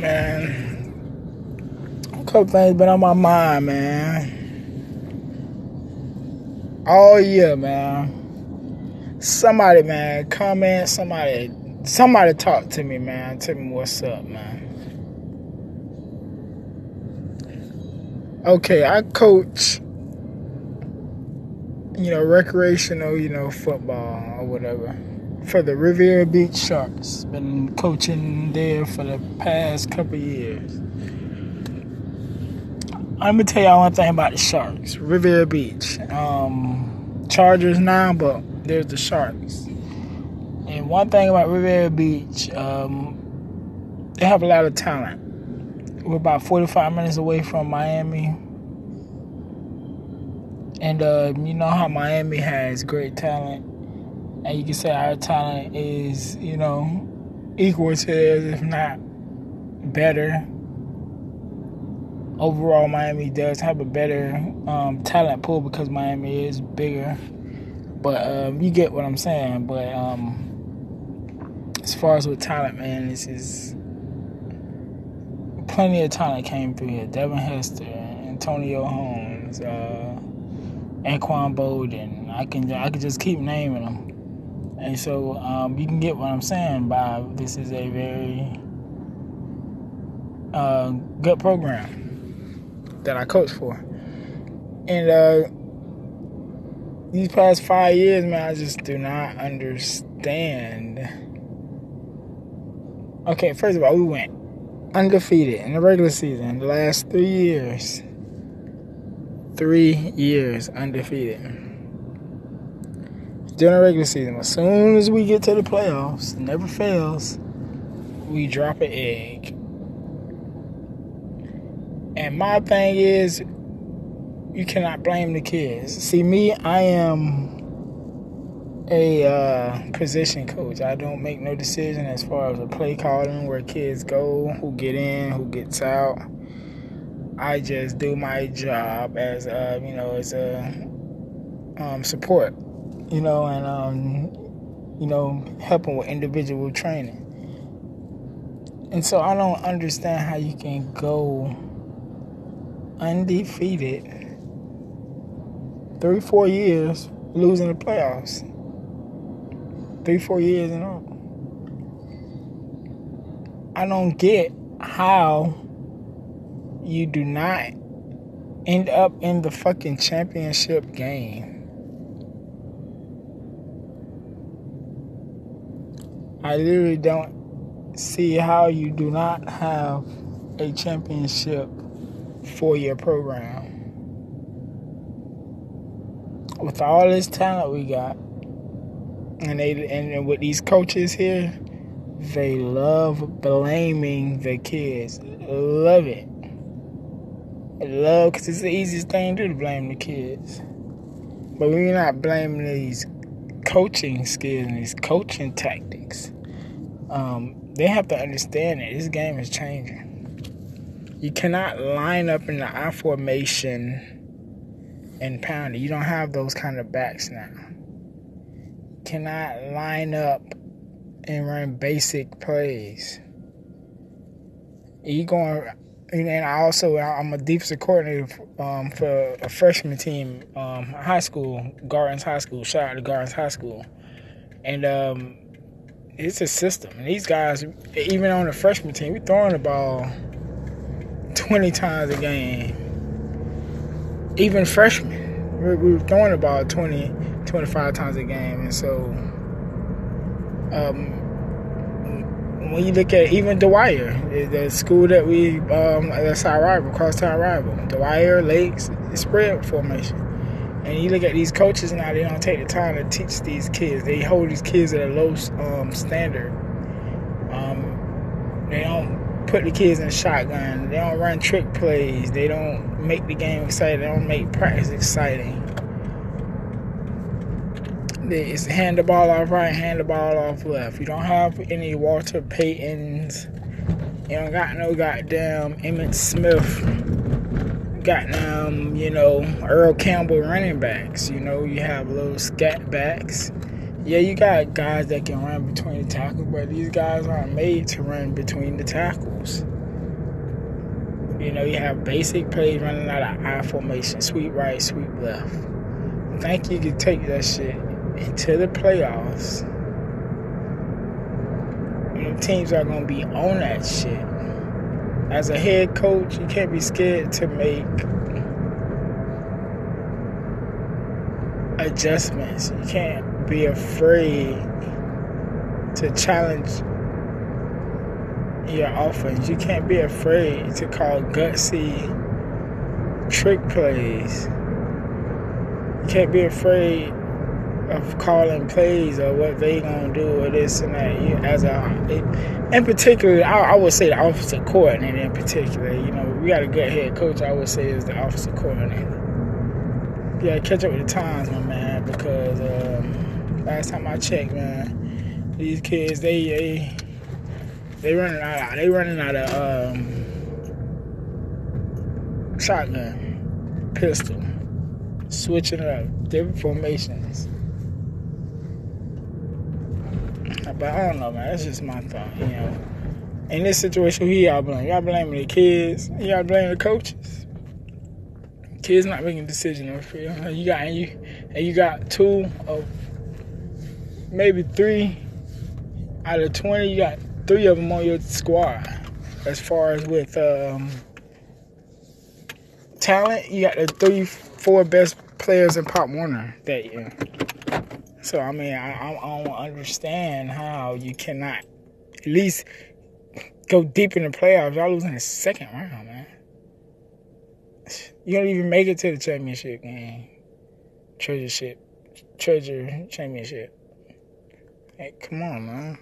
Man, a couple things been on my mind, man. All year, man. Somebody, man, comment. Somebody, somebody talk to me, man. Tell me what's up, man. Okay, I coach, you know, recreational, you know, football or whatever for the Riviera Beach Sharks. Been coaching there for the past couple years. Let me tell y'all one thing about the Sharks. Riviera Beach. Um, Chargers now, but there's the Sharks. And one thing about Riviera Beach, um, they have a lot of talent. We're about 45 minutes away from Miami. And uh, you know how Miami has great talent and you can say our talent is, you know, equal to theirs, if not better. Overall, Miami does have a better um, talent pool because Miami is bigger. But um, you get what I'm saying. But um, as far as with talent, man, this is plenty of talent came through here. Devin Hester, Antonio Holmes, uh, Anquan Boldin. I can I can just keep naming them. And so um, you can get what I'm saying by this is a very uh, good program that I coach for. And uh, these past five years, man, I just do not understand. Okay, first of all, we went undefeated in the regular season the last three years. Three years undefeated during the regular season. As soon as we get to the playoffs, never fails, we drop an egg. And my thing is, you cannot blame the kids. See, me, I am a uh, position coach. I don't make no decision as far as the play calling, where kids go, who get in, who gets out. I just do my job as a, you know, as a um, support you know, and um, you know, helping with individual training. And so I don't understand how you can go undefeated three, four years losing the playoffs. Three, four years in a row. I don't get how you do not end up in the fucking championship game I literally don't see how you do not have a championship for your program. With all this talent we got, and they and with these coaches here, they love blaming the kids. Love it. Love because it's the easiest thing to do to blame the kids. But we're not blaming these coaching skills and these coaching tactics um, they have to understand that this game is changing. You cannot line up in the I formation and pound it. You don't have those kind of backs now. You cannot line up and run basic plays. You going, and I also I'm a defensive coordinator um, for a freshman team, um, high school, Gardens High School. Shout out to Gardens High School, and um, it's a system. And these guys, even on the freshman team, we throwing the ball 20 times a game. Even freshmen, we, we were throwing the ball 20, 25 times a game. And so, um, when you look at even Dwyer, the school that we, um, that's our rival, crosstown rival, Dwyer, Lakes, spread formation. And you look at these coaches now; they don't take the time to teach these kids. They hold these kids at a low um, standard. Um, they don't put the kids in shotgun. They don't run trick plays. They don't make the game exciting. They don't make practice exciting. It's hand the ball off right, hand the ball off left. You don't have any Walter Paytons. You don't got no goddamn Emmitt Smith Got goddamn, you know, Earl Campbell running backs. You know, you have little scat backs. Yeah, you got guys that can run between the tackles, but these guys aren't made to run between the tackles. You know, you have basic plays running out of I formation, sweep right, sweep left. Think you can take that shit into the playoffs. And teams are gonna be on that shit. As a head coach, you can't be scared to make adjustments. You can't be afraid to challenge your offense. You can't be afraid to call gutsy trick plays. You can't be afraid of calling plays or what they gonna do or this and that. You, as a, in particular, I, I, would say the offensive coordinator in particular. You know, we got a good head coach. I would say is the offensive coordinator. Yeah, catch up with the times, my man, because um, last time I checked, man, these kids they they they running out. Of, they running out of um, shotgun, pistol, switching it up, different formations. But I don't know, man. That's just my thought, you know. In this situation, who y'all blame? Y'all blaming the kids? Y'all blaming the coaches? Kids not making decisions. You got and you and you got two of maybe three out of twenty. You got three of them on your squad. As far as with um, talent, you got the three, four best players in Pop Warner that year. So I mean, I, I, don't understand how you cannot at least go deep in the playoffs. Y'all losing the second round, man. You don't even make it to the championship game, treasure ship, treasure championship. Hey, come on, man.